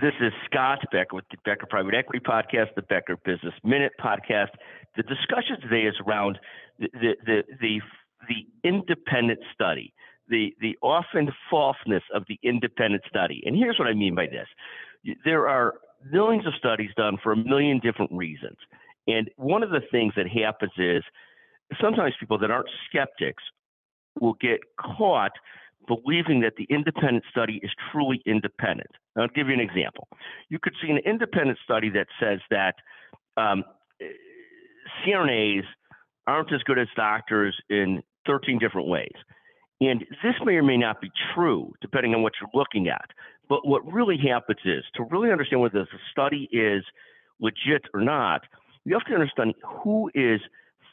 This is Scott Becker with the Becker Private Equity Podcast, the Becker Business Minute Podcast. The discussion today is around the the the the, the independent study, the the often falseness of the independent study. And here's what I mean by this: there are millions of studies done for a million different reasons, and one of the things that happens is sometimes people that aren't skeptics will get caught believing that the independent study is truly independent. I'll give you an example. You could see an independent study that says that um, CRNAs aren't as good as doctors in 13 different ways. And this may or may not be true, depending on what you're looking at. But what really happens is to really understand whether the study is legit or not, you have to understand who is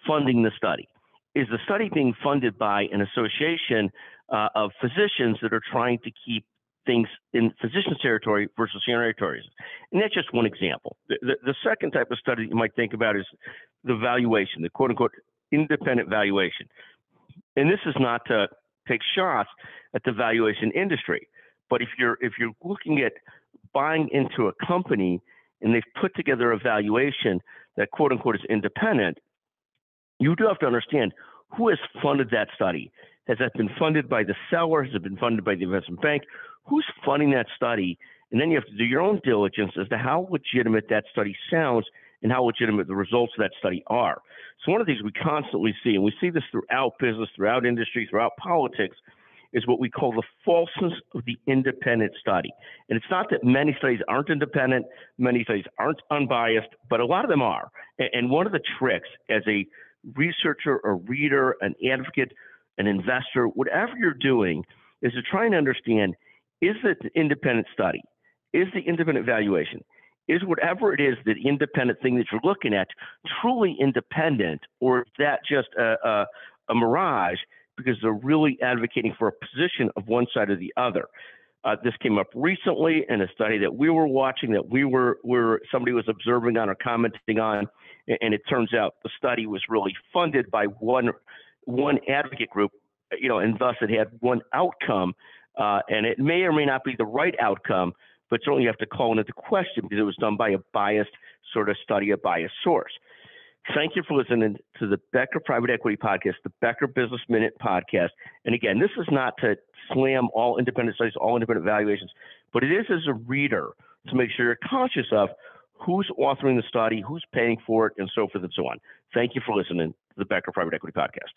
funding the study. Is the study being funded by an association uh, of physicians that are trying to keep things in physician's territory versus CRNA territories. And that's just one example. The, the, the, second type of study you might think about is the valuation, the quote unquote independent valuation. And this is not to take shots at the valuation industry, but if you're if you're looking at buying into a company and they've put together a valuation that quote unquote is independent, you do have to understand who has funded that study. Has that been funded by the seller? Has it been funded by the investment bank? Who's funding that study? And then you have to do your own diligence as to how legitimate that study sounds and how legitimate the results of that study are. So one of the things we constantly see, and we see this throughout business, throughout industry, throughout politics, is what we call the falseness of the independent study. And it's not that many studies aren't independent, many studies aren't unbiased, but a lot of them are. And one of the tricks as a researcher, a reader, an advocate, an investor, whatever you're doing, is to try and understand is it an independent study? Is the independent valuation? Is whatever it is, the independent thing that you're looking at, truly independent, or is that just a, a, a mirage because they're really advocating for a position of one side or the other? Uh, this came up recently in a study that we were watching that we were, were somebody was observing on or commenting on, and it turns out the study was really funded by one one advocate group, you know, and thus it had one outcome, uh, and it may or may not be the right outcome, but certainly you have to call into question because it was done by a biased sort of study, a biased source. Thank you for listening to the Becker Private Equity Podcast, the Becker Business Minute Podcast. And again, this is not to slam all independent studies, all independent valuations, but it is as a reader to make sure you're conscious of who's authoring the study, who's paying for it, and so forth and so on. Thank you for listening to the Becker Private Equity Podcast.